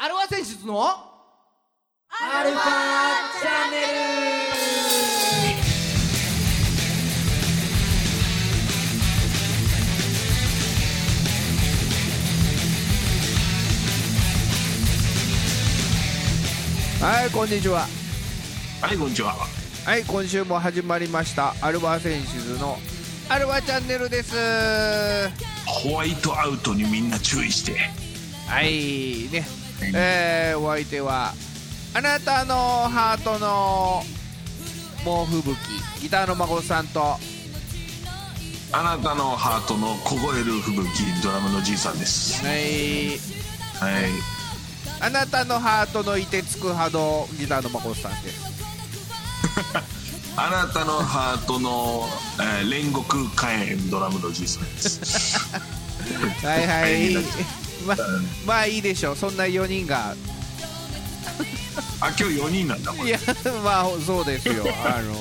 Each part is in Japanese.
アルファ選出の？アルファチャンネルはいこんにちははい、こんにちは。はい今週も始まりましたアルバセンシズのアルバチャンネルですホワイトアウトにみんな注意して。はいねえー、お相手はあなたのハートの猛吹雪ギターの孫さんとあなたのハートの凍える吹雪、ドラムのじいさんです。はいはい。あなたのハートの凍てつく波動ギターの孫さんですあなたのハートの、えー煉獄火炎ドラムのじいさんです。はいはいはいままあいいでしょう。そんな4人が。あ、今日4人なんだ、これ。いやまあそうですよ。あの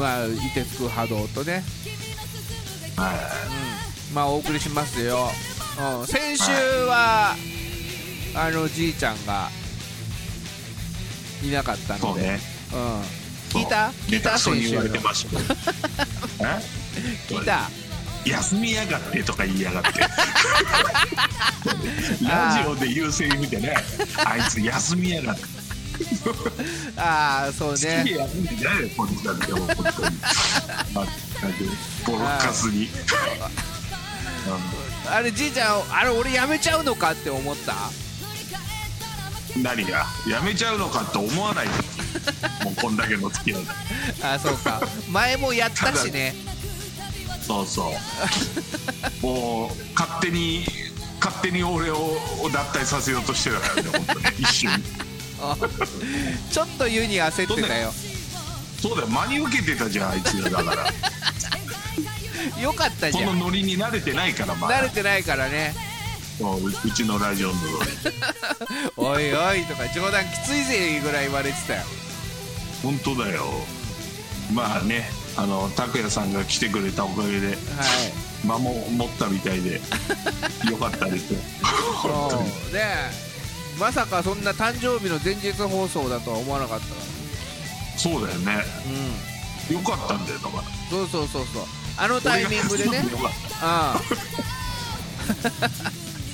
まあ凍てつく波動とね。はまあお送りしますよ、うん、先週は、あのじいちゃんがいなかったい。そので、うね。うん、聞いた？聞いた？先週の言われてました。けど。え？聞いた？休みやがってとか言いやがって。ラジオで言うセリフでね。あいつ休みやがって。ああそう好きでね休んでないよこいつだってもう本当に。ボロカスに。あれじいちゃんあれ俺やめちゃうのかって思った？うん何が？やめちゃうのかって思わない。よもうこんだけの付き合いだあそうか。前もやったしねそうそう。もう勝手に勝手に俺を脱退させようとしてたからね本当に。一瞬 あちょっと湯に焦ってたよ。そうだよ。真に受けてたじゃんあいつらだから。よかったこのじゃん。ノリに慣れてないからまだ。慣れてないからね。そううちのラジオのおいおいとか冗談きついぜぐらい言われてたよ。本当だよ。まあねあの拓哉さんが来てくれたおかげではい。間も持ったみたいで よかったです。よ本当にそう。ね。まさかそんな誕生日の前日放送だとは思わなかったかそうだよね。らうん。よかったんだよだから。そうそうそうそう。あのタイミングでね。あ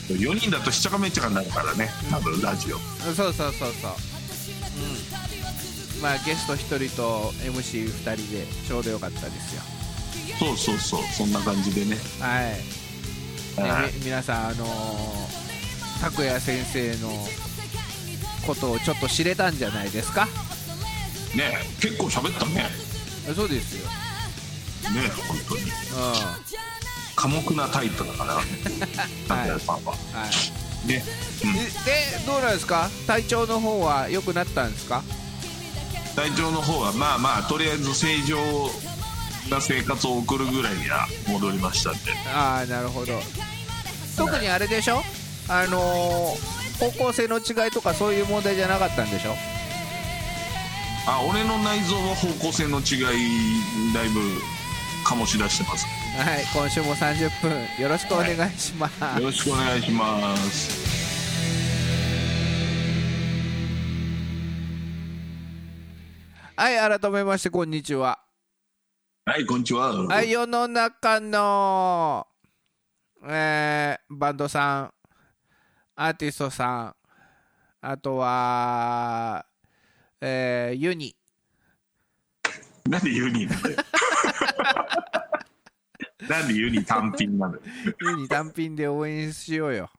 た4 人だとしちゃかめっちゃかになるからね多分ラジオ。あそうそうそうそううん。まあゲスト1人と MC2 人でちょうどよかったですよ。そうそうそう。そんな感じでね。はい、ね皆さんあのー拓哉先生のことをちょっと知れたんじゃないですか？ね結構喋ったね。ねそうですよ。本当に。うん。寡黙なタイプだから 拓哉さんは。はいね、うん。ででどうなんですか？体調の方は良くなったんですか？体調の方はまあまあとりあえず正常な生活を送るぐらいには戻りましたんで。ああなるほど。特にあれでしょ？あのー方向性の違いとかそういう問題じゃなかったんでしょ？あ俺の内臓は方向性の違いだいぶ醸し出してますはい今週も30分よろしくお願いします、よろしくお願いします。はい改めましてこんにちは。はいこんにちは。はい世の中のえーバンドさんアーティストさんあとはえーユニ。なんでユニなんだよなんでユニ単品なの？よユニ単品で応援しようよ。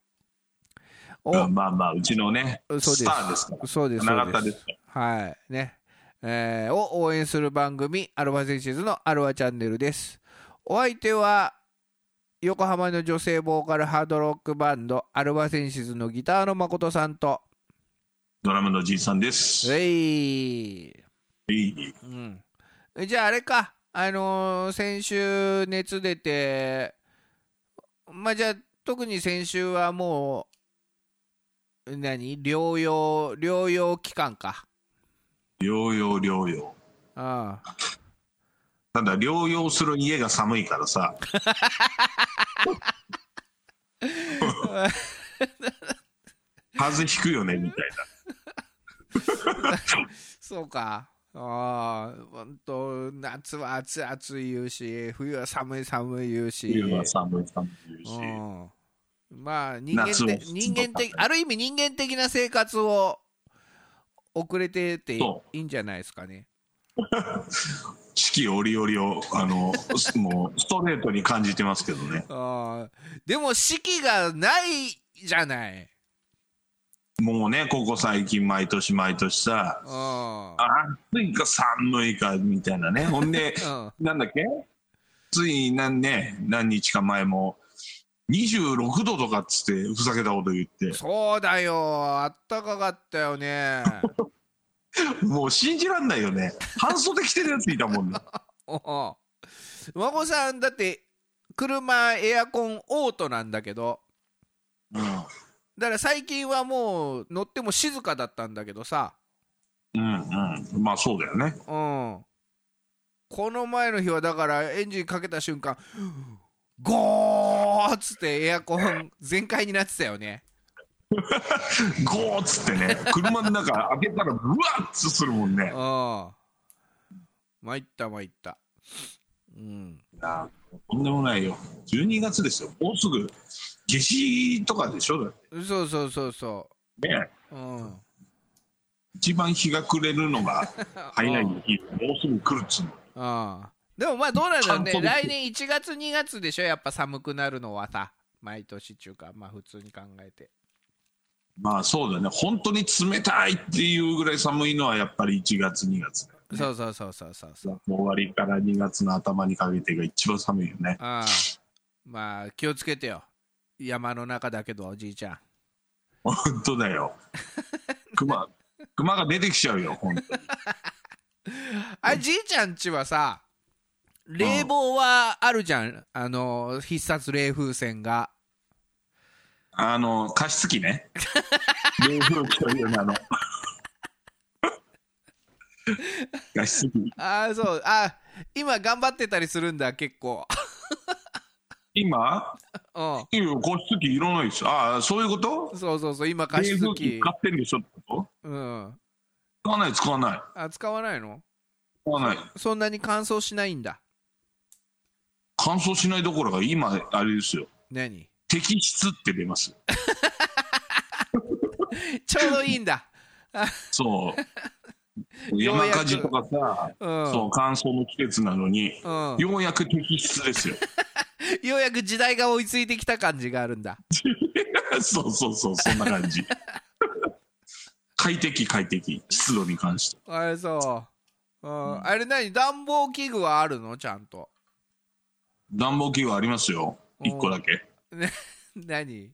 お。まあまあまあうちのねスターですから。そうです花形そうでですはいね。えーを応援する番組アルファセンシズのアルファチャンネルです。お相手は横浜の女性ボーカルハードロックバンドアルファセンシズのギターの誠さんと。ドラムのじいさんです。えい、いい。うん、じゃああれかあのー先週熱出てまあじゃあ特に先週はもう何？療養療養期間か。療養療養。ああ。ただ療養する家が寒いからさ。風邪ひくよねみたい そうか。ああ、本当夏は暑い暑い言うし、冬は寒い寒い言うし。な冬は寒い寒い言うしうん、まあ人間的人間的ある意味人間的な生活を遅れてていそいんじゃないですかね。四季折々をあの もうストレートに感じてますけどねあーでも四季がないじゃない。もうねここ最近毎年毎年さうん。暑いか寒いかみたいなね。ほんで うん。なんだっけ？つい何ね何日か前も26度とかっつってふざけたこと言って。そうだよ、あったかかったよね。もう信じらんないよね。半袖着てるやついたもんね。お 孫さんだって車エアコンオートなんだけど。うんだから最近はもう乗っても静かだったんだけどさ。うんうん。まあそうだよね。うん。この前の日はだからエンジンかけた瞬間ゴーっつってエアコン全開になってたよね。ゴーっつってね車の中 開けたらブワッつするもんね。うん。参った参った。うん。あとんでもないよ。12月ですよ。もうすぐ夏至とかでしょだって。そうそうそうそね。ううん。一番日が暮れるのが 早い日もうすぐ来るっつうの。ああでもまあどうなんだろうね。来年1月2月でしょ？やっぱ寒くなるのはさ。毎年中か。まあ普通に考えて。まあそうだね。本当に冷たいっていうぐらい寒いのはやっぱり1月2月だよね。そうそうそうそうそうそう。終わりから2月の頭にかけてが一番寒いよね。ああまあ気をつけてよ山の中だけどおじいちゃん。本当だよ。熊熊が出てきちゃうよ本当に。あじいちゃんちはさ冷房はあるじゃん。あの必殺冷風扇が。あの加湿器ね。冷風機という名の。加湿器。ああそう。あ今頑張ってたりするんだ結構今？うん。いや加湿器いらないですああそういうこと？そうそうそう今加湿機器買ってるでしょってこうん。と使わない使わない。あ使わないの？使わない。そんなに乾燥しないんだ。乾燥しないどころか今あれですよ。何？摘湿って出ます。ちょうどいいんだ。そう山火事とかさ、うん。そう乾燥の季節なのに、うん。ようやく摘湿ですよ。ようやく時代が追いついてきた感じがあるんだ。そうそうそうそんな感じ。快適快適。湿度に関して。あれそう、うん。あれ何？暖房器具はあるの？ちゃんと。暖房器具ありますよ。お1個だけ。何？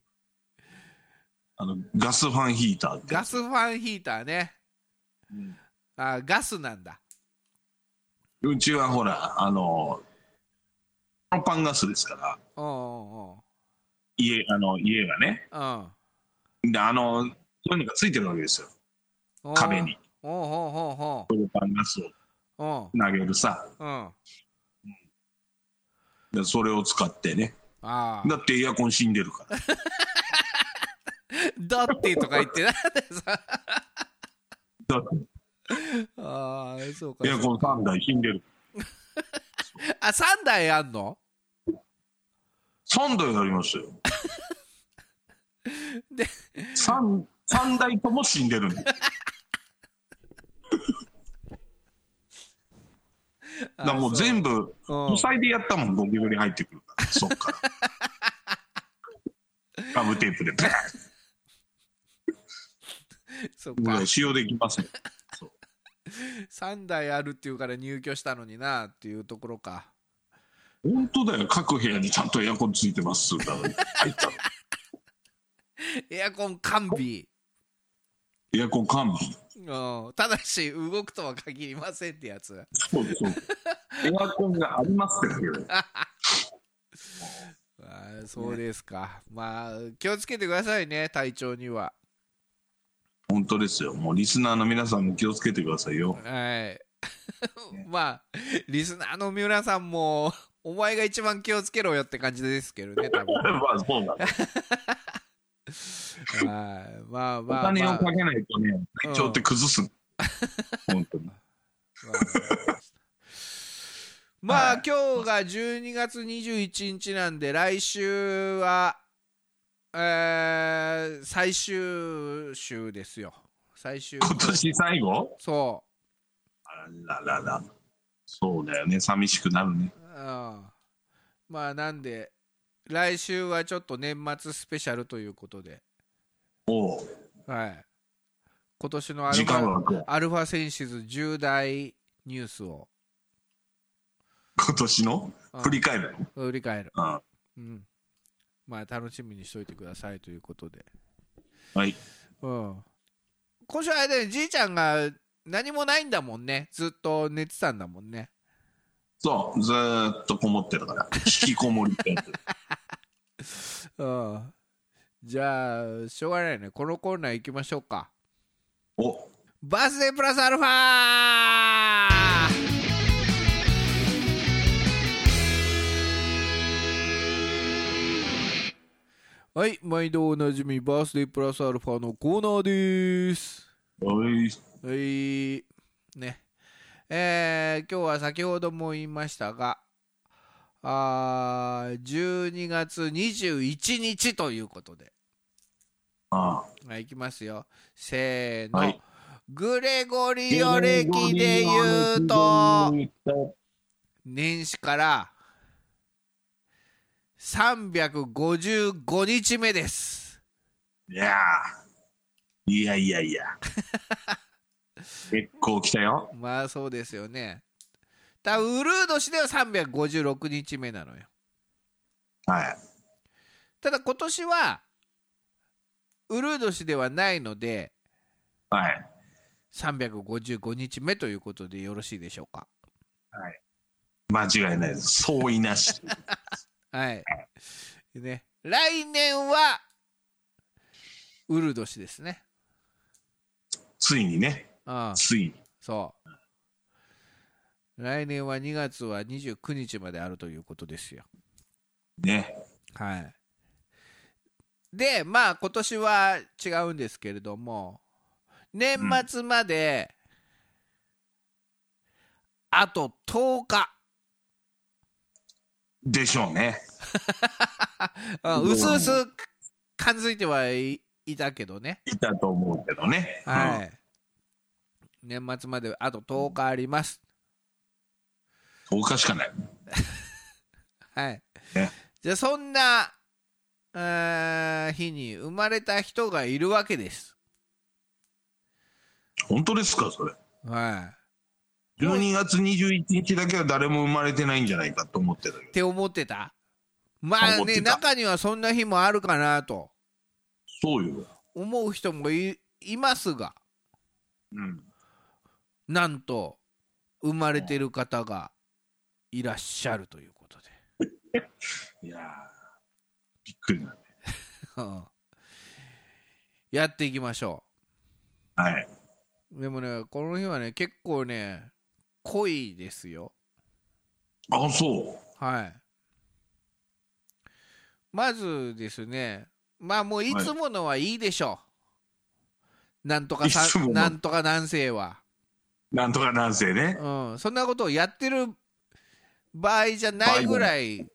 あのガスファンヒーターガスファンヒーターね、うんあガスなんだ。うちはほらあのプロパンガスですから。うんうん家あの家がね。うん。であのそういうのがついてるわけですよ。う。ん壁に。おうほうほうほプロパンガスを投げるさ。ううん。うんでそれを使ってね。ああ。だってエアコン死んでるから。だってとか言ってな。んでさだって ああそうか。エアコン3台死んでる。あ三3台あんの？3台ありますよ。で 3, 3台とも死んでる。んだだもう全部う。ん。塞いでやったもんゴキブリ入ってくるから。そっから。ガムテープでバーそっか。ン使用できますね3台あるっていうから入居したのになっていうところか。本当だよ。各部屋にちゃんとエアコンついてます。入ったのエアコン完備。エアコン完備。うん。ただし動くとは限りませんってやつ。そうそう。エアコンがありますってだけど。あーそうですか、まあ気をつけてくださいね体調には本当ですよ。もうリスナーの皆さんも気をつけてくださいよ。はい。まあリスナーの三浦さんもお前が一番気をつけろよって感じですけどね多分。まあそうだ。ねはい。まあおまあ、金まあ。をかけないとね、体調って崩す。本当に。まあはい。今日が12月21日なんで来週は、えー最終週ですよ。最終今年最後？そあららら。そうだよね。寂しくなるね。う、うん、まあなんで来週はちょっと年末スペシャルということで、おう。はい、今年のアル時ファ。アルファセンシズ重大ニュースを。今年の？うん。振り返る振り返る、の。うん、まあ楽しみにしといてくださいということでうん。はい。うん、今週あれだよじいちゃんが何もないんだもんねずっと寝てたんだもんねそう、ずーっとこもってるから。引きこもりってやつ。うんじゃあしょうがないねこのコーナー行きましょうかおバースデープラスアルファはい毎度おなじみバースデープラスアルファのコーナーですおい。はいねえー今日は先ほども言いましたがあー12月21日ということであはい、いきますよ。せーの。はいグレゴあ。リオ歴で言うと、年始から355日目です。いやーいやいやいや。結構来たよ。まあそうですよね。だウルー年では356日目なのよ。はい。ただ今年は、ウルー年ではないので、はい。355日目ということでよろしいでしょうか？はい。間違いないです。相違なし。はい。ね、来年は、ウル年ですね。ついにね。うん、ついに。そう。来年は2月は29日まであるということですよ。ね。はい。で、まあ今年は違うんですけれども、年末まで、あと10日。でしょうね。うんうすうす感づいてはいいたけどね。いたと思うけどね。はい。年末まであと10日あります。うん。10日しかない。はい。ねじゃあそんな日に生まれた人がいるわけです。本当ですか、それ。はい。12月21日だけは誰も生まれてないんじゃないかと思ってた。って思ってたまあね、中にはそんな日もあるかなとそうよ。思う人もいいますが、うん。なんと生まれてる方がいらっしゃるということで。いやーびっくりだね。うんやっていきましょうはい。でもね、この日はね、結構ね、濃いですよ。あ、そう。はい。まずですね、まあもういつものはいいでしょう。なんとかさなんとか男性は。なんとか男性ね。うん、そんなことをやってる場合じゃないぐらい、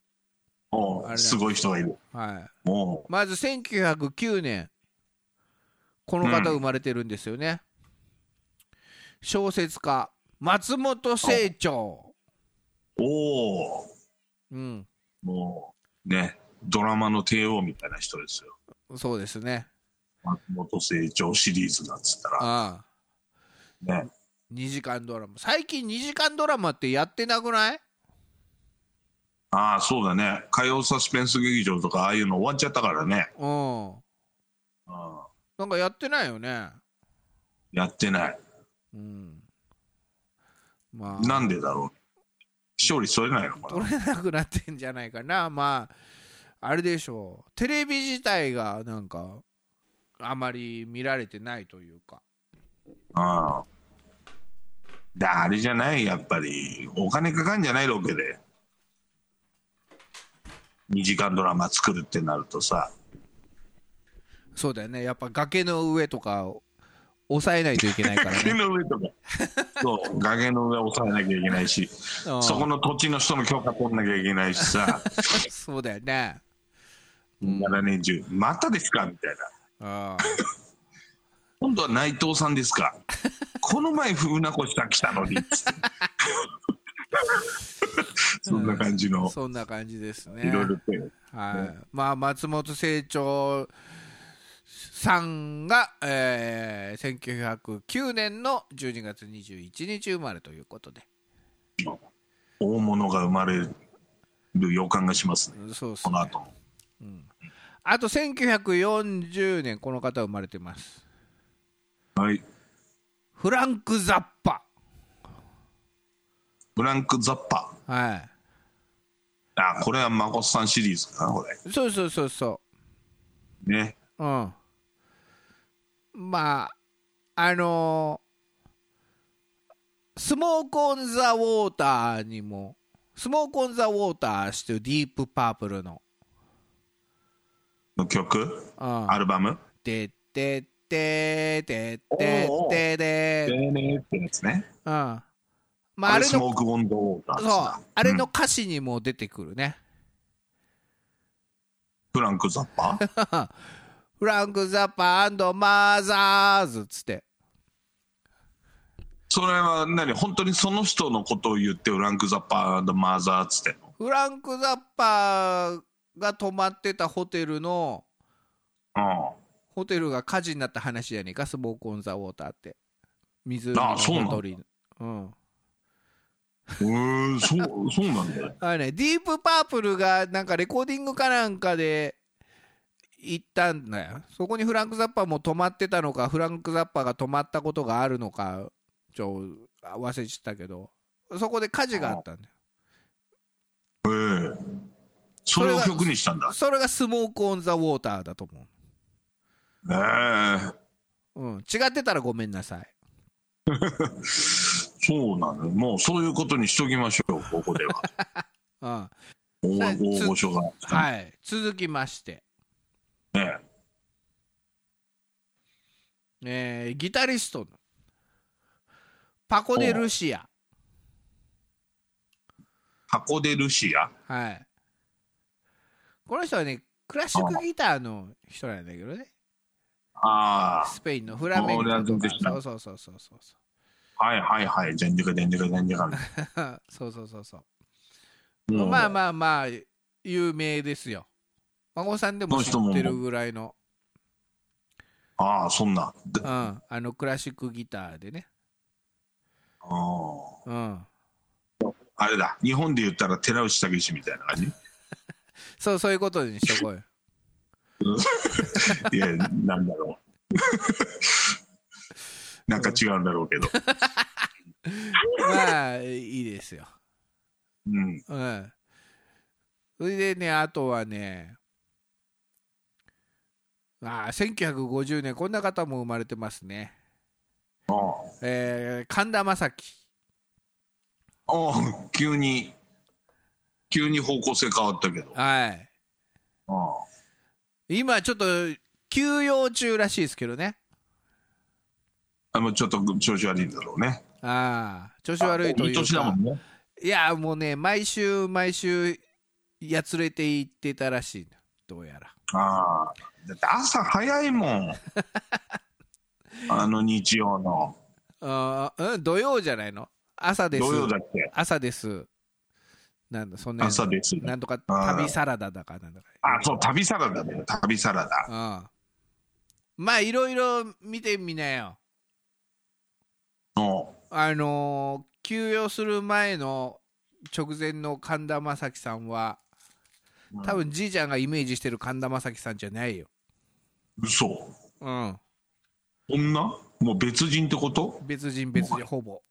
すごい人がいる。はい、もまず1909年、この方生まれてるんですよね。小説家、松本清張。う、おお、うん、もう、ね、ドラマの帝王みたいな人ですよ。そうですね。松本清張シリーズなんつったら。ああね。2時間ドラマ。最近2時間ドラマってやってなくない？ああ、そうだね。火曜サスペンス劇場とか、ああいうの終わっちゃったからね。うん。うん、なんかやってないよね。やってない。うん。まあ、なんでだろう。勝利取れないのか取れなくなってんじゃないかな。まあ、あれでしょう。テレビ自体がなんか、あまり見られてないというか。な。ああ。で、あれじゃない、やっぱり。お金かかんじゃないロケで。2時間ドラマ作るってなるとさ。そうだよねやっぱ崖の上とかを抑えないといけないから崖ねの上とか。そう崖の上を抑えなきゃいけないし。うん。そこの土地の人の許可取んなきゃいけないしさ。そうだよね。7年中。またですか？みたいな。うん今度は内藤さんですか？この前船越さん来たのに。そんな感じの。そんな感じですね。いろいろと。はい、まあ松本清張さんが、えー、1909年の12月21日生まれということで。大物が生まれる予感がしますね。そうですね。この後も。あと1940年この方生まれてます。はい。フランク・ザッパ。フランク・ザッパ。はい。あこれは孫さんシリーズかなこれ。そうそうそうそね。ううんまああのースモーク・オン・ザ・ウォーターにもスモーク・オン・ザ・ウォーターしてるディープ・パープルの。の曲？うん。アルバム？てってってってっておうおうってで。でねってやつね。うん。まああれスあれのモーク・オン・ド・ウォーターそう。あれのうん。歌詞にも出てくるね。フランク・ザッパ フランク・ザッパーマーザーズっつって。それは何本当にその人のことを言ってフランク・ザッパマーザーっつってフランク・ザッパーが泊まってたホテルのうん。ホテルが火事になった話じゃねえかスモーク・オン・ザ・ウォーターって。湖のあそうなんだ。ほとりうん。へーそうそうなんだ。よ あれねディープパープルがなんかレコーディングかなんかで行ったんだよ。そこにフランク・ザッパーも泊まってたのかフランク・ザッパーが泊まったことがあるのかちょあ忘れちゃったけど。そこで火事があったんだよ。へえ。それを曲にしたんだ。それがスモーク・オン・ザ・ウォーターだと思へえ。う、うん、違ってたらごめんなさい。そうなの。もうそういうことにしときましょうここでは。大御所が。はい。続きまして、ねえーギタリストのパコ・デ・ルシア箱でルシア？はい。この人はね、クラシックギターの人なんだけどね。あスペインのフラメンコとか。そうそうそうそうそうはいはいはい全力全力全力う。そうそうそうそう。もうまあまあまあ、有名ですよ。孫さんでも知ってるぐらいの、ああそんな。でうん、あのクラシックギターでね。あーうん。あれだ。日本で言ったら寺内武史みたいな感じ？そう、そういうことにしとこうよ。いやなんだろう。なんか違うんだろうけど。まあ、いいですよ。うん。うん。それでね、あとはね、ああ、1950年、こんな方も生まれてますね。あえー神田正輝。あああ急に急に方向性変わったけどはい。ああ今、ちょっと休養中らしいですけどね。あもうちょっと調子悪いんだろうねああ、調子悪いといういい年だもか。んねいや、もうね、毎週毎週、やつれて行ってたらしい。どうやら。ああだって朝早いもん あの日曜のあーうん、土曜じゃないの？朝です。土曜だっけ？朝です。なんだ、そんな朝ですなんとか旅サラダだかなんだか。あそう旅サラダだよ旅サラダうん。まあ、いろいろ見てみなよ。うんあのー休養する前の直前の神田正輝さんは、多分じいちゃんがイメージしてる神田正輝さんじゃないよ。嘘。うん。そんなもう別人ってこと？別人別人、ほぼ。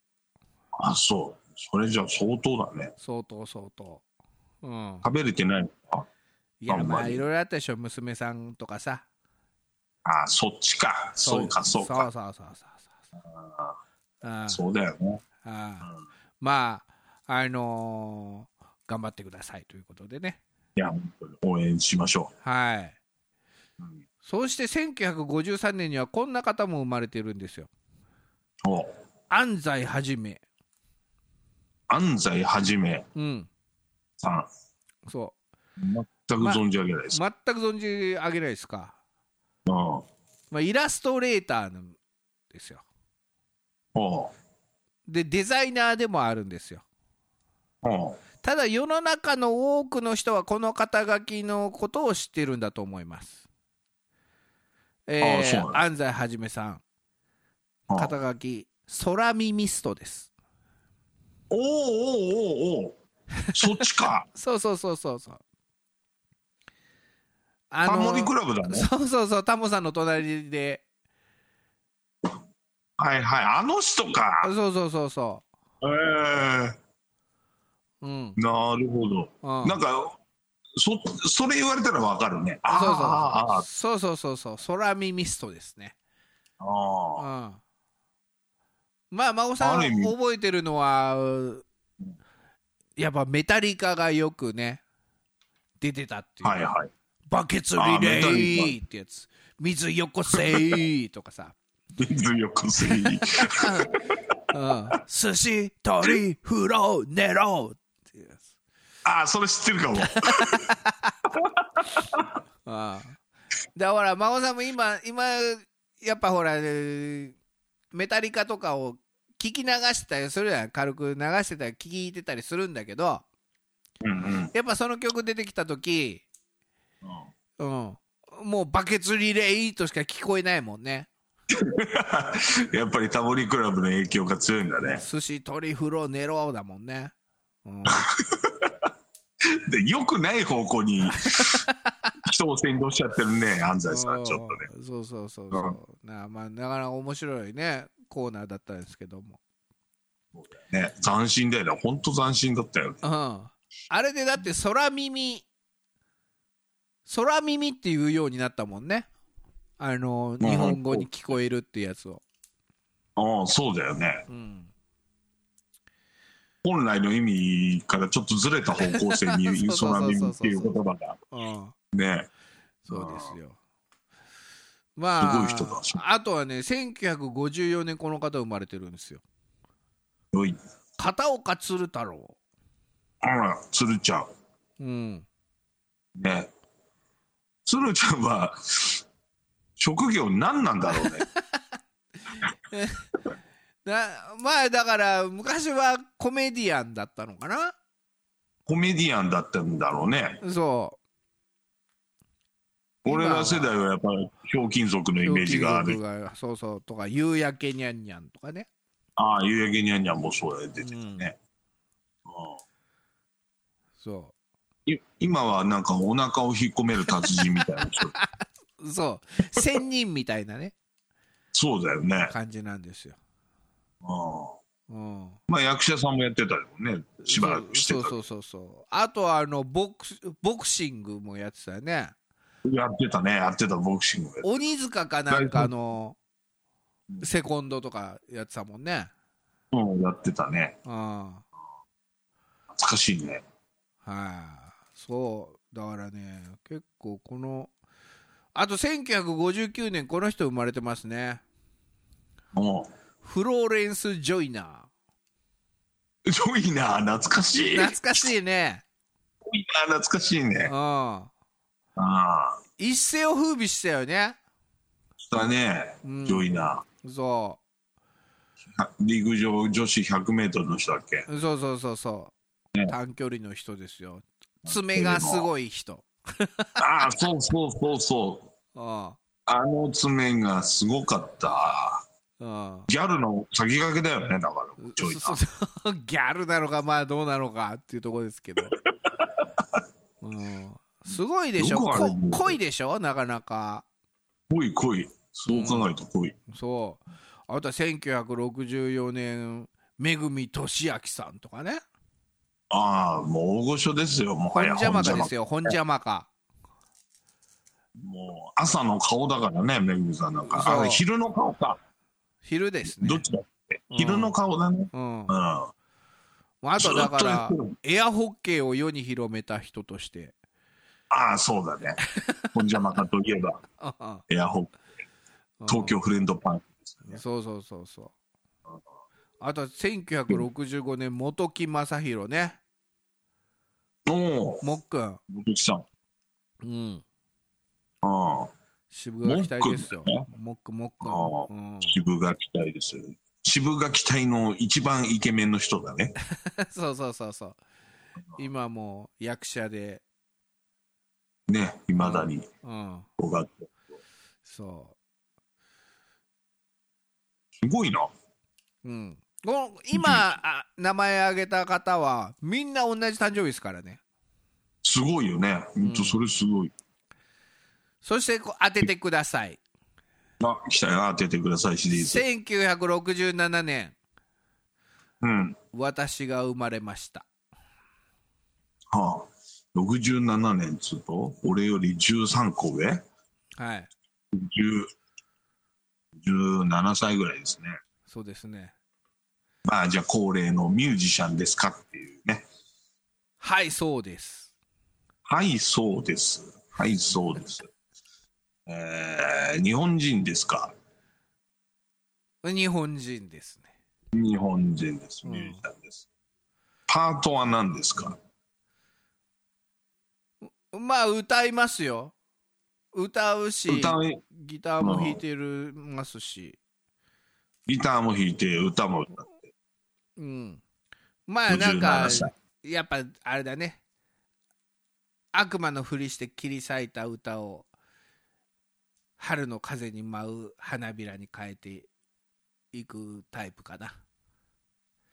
あそう。それじゃ相当だね。相当相当。うん。食べれてないのか？いや、あんまり。まあ、いろいろあったでしょ。娘さんとかさ。あそっちか。そうかそうか。そうそうそうそうそう。うん。そうだよね。ああまああのー頑張ってくださいということでね。いや本当に応援しましょはい、そうして1953年にはこんな方も生まれてるんですよ。お。安西はじめ。安西はじめ。うん。さん。そ全く存じ上げないです。う全く存じ上げないですか、うん。まあ、イラストレーターなんですよ。でデザイナーでもあるんですよ。ただ世の中の多くの人はこの肩書きのことを知ってるんだと思います。えー安西はじめさんおう肩書き空耳ストです。おうおうおうおうそっちか。そうそうそうそうそう。あタモリクラブだね。そうそうそうタモさんの隣ではいはい。あの人か。そうそうそうそええう。うん。なるほど。うんなんか、そ、それ言われたらわかるね。そうそう。ああそうそうそうそう。空耳ストですね。あうあん。まあ孫さん覚えてるのはやっぱメタリカがよくね出てたっていう、はいはい。バケツリレーってやつ。水よこせーとかさ、水よこせい。うん、寿司鳥風呂寝ろああ、それ知ってるかも。ああだから孫さんも今今やっぱほらえーメタリカとかを聞き流してたりするやん。軽く流してたり聞いてたりするんだけどうんうん。やっぱその曲出てきた時、うん、もうバケツリレーとしか聞こえないもんね。やっぱりタモリクラブの影響が強いんだね。寿司鳥風呂寝ろだもんね、うん、で、よくない方向に 人を先導しちゃってるね、安西さん、ちょっとね。うんそうそうそう。そう、なまあなかなか面白いねコーナーだったんですけども。ね、斬新だよね。ほんと斬新だったよね。うん。あれでだって空耳。空耳っていうようになったもんね。あの日本語に聞こえるってやつを、ああ、そうだよね。うん、本来の意味からちょっとずれた方向性に そうそうそうそう空耳っていう言葉がうんね。そうですよ。まあ、すごい人だあとはね、1954年この方生まれてるんですよ。おい。片岡鶴太郎。あら、鶴ちゃん。うん。ね。鶴ちゃんは、職業何なんだろうね。なまあだから昔はコメディアンだったのかな？コメディアンだったんだろうね。そ俺ら世代はやっぱりひょうきん族のう。イメージがある。そうそうとか夕焼けにゃんにゃんとかね。ああ、夕焼けにゃんにゃんもそうだよ出てたね。うんそい今はなんかお腹を引っ込める達人みたいな人う。そう。仙人みたいなねそうだよね。感じなんですよ。うんうん。まあ役者さんもやってたよね。しばらくしてた。そうそうそうそう。あとはあのボクスボクシングもやってたよね。やってたね。やってたボクシング鬼塚かなんかのセコンドとかやってたもんね。たうん、やってたね。うん。はい、懐かしいね。そう。だからね、結構この、あと1959年この人生まれてますね。うん。フローレンス・ジョイナジョイナー、懐かしい。ー。懐かしいね。ジョイナー、懐かしいねう。ん。ああ。一世を風靡したよね。したね。うんジョイナー、そう。陸上女子100メートルの人だっけ？う。そうそうそうそう。ね短距離の人ですよ。爪がすごい人。ああ、そうそうそうそう。うん。あの爪がすごかった。うん。ギャルの先駆けだよね、だから、ジョイナそー。そ ギャルなのかまあどうなのかっていうところですけど、うん、すごいでしょ濃いでしょ？なかなか濃い濃い。そう考えると濃い。そうあとは1964年めぐみとしあきさんとかねああ、もう大御所ですよ、もは本や。邪魔かですよ。よ本邪魔かもう朝の顔だからね、めぐみさんなんか。あれ、昼の顔か。昼ですね。どっちだっけうん。昼の顔だね。うん、うん。あとだからエアホッケーを世に広めた人として。ああ、そうだね。本邪魔かといえば、あエアホップ、東京フレンドパンクですね。そうそうそうそう。あと1965年本木正宏ね。おお、もっくん。元木さん。うん。ああ、渋が期待ですよもっくんもっく渋が期待です。渋が期待の一番イケメンの人だね。そうそうそうそう今もう役者でね、いまだに。うんこがそすごいな。ううん今あ名前挙げた方はみんな同じ誕生日ですからねすごいよね。ほんと、それすごい。そしてこう当ててくださいあ、期待当ててください、シリーズ。1967年うん。私が生まれましたはあ。67年つうと、俺より13個上？はい10 17歳ぐらいですね。そうですねまあ、じゃあ恒例のミュージシャンですかっていうね。はいそうですはい、そうです。はい、そうです。えー、日本人ですか？日本人ですね。日本人です。ミュージシャンです。パートは何ですか？まあ歌いますよ。歌うし歌い、ギターも弾いてるますし。ギターも弾いて、歌も歌って。うん。まあなんか57歳やっぱあれだね。悪魔のふりして切り裂いた歌を春の風に舞う花びらに変えていくタイプかな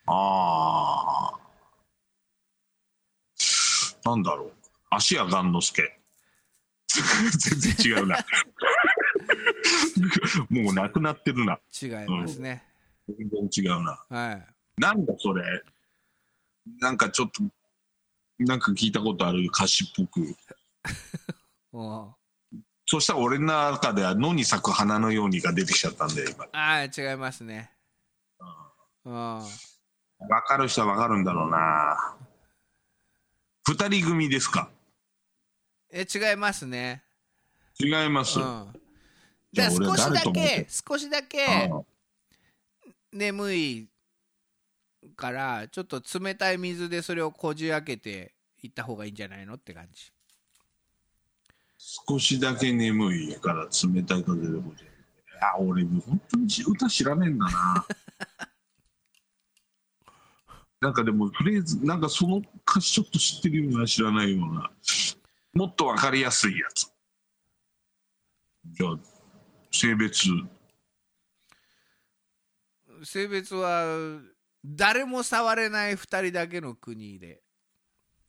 ああ。なんだろう。足や雁之助。全然違うな。もうなくなってるな。違いますね、全然違うな。はいなんだそれ。なんかちょっと、なんか聞いたことある歌詞っぽく。お そしたら俺の中では野に咲く花のようにが出てきちゃったんで、今。ああ違いますね。うん。わかる人はわかるんだろうな。二人組ですか？え違いますね。違います。うん。じゃあ少しだけ少しだけあ眠いからちょっと冷たい水でそれをこじ開けていった方がいいんじゃないの？って感じ少しだけ眠いから冷たい風でこじあ俺本当に歌知らねえんだな。なんかでもフレーズなんかその歌詞ちょっと知ってるような知らないような。もっとわかりやすいやつ。じゃあ性別。性別は誰も触れない2人だけの国で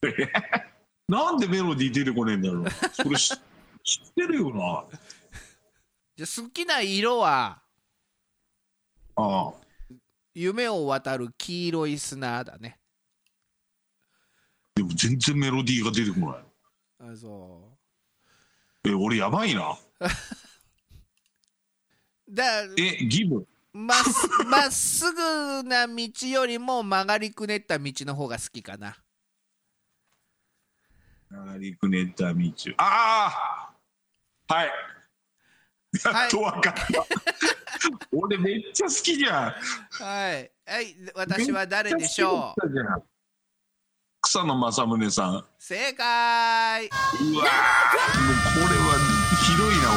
なんでメロディー出てこねえんだろう。それ知知ってるよな。じゃあ好きな色はああ。夢を渡る黄色い砂だね。でも全然メロディーが出てこない。あそえ俺やばいな。う だえギブ。まっすまっすぐな道よりも曲がりくねった道の方が好きかな曲がりくねった道ああはい。やっとわかった、俺めっちゃ好きじゃん。はい、はい、私は誰でしょう？草野正宗さん。うわ正解もうこれはひどいな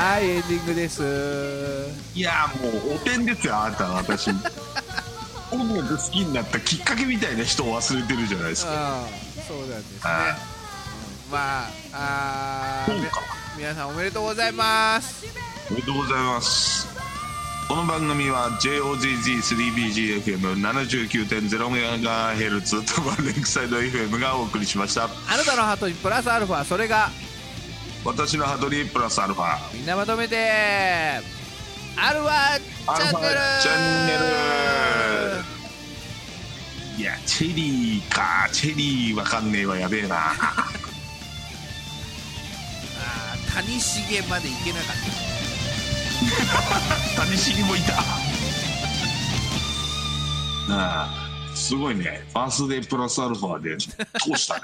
はいエンディングです。俺いやもうおてんですよあなた私。音楽好きになったきっかけみたいな人を忘れてるじゃないですか。うんそうなんですね。あうん。まああ皆さんおめでとうございます。おめでとうございます。この番組は JOZZ3BGFM79.0MHz とバレンクサイド FM がお送りしました。あなたのハートにプラスアルファそれが私のハドリープラスアルファ。みんなまとめてアルファチャンネルいやチェリーか。チェリーわかんねえわやべえな。あー谷繁まで行けなかった。谷繁もいた。ああすごいね。バースデープラスアルファで通したね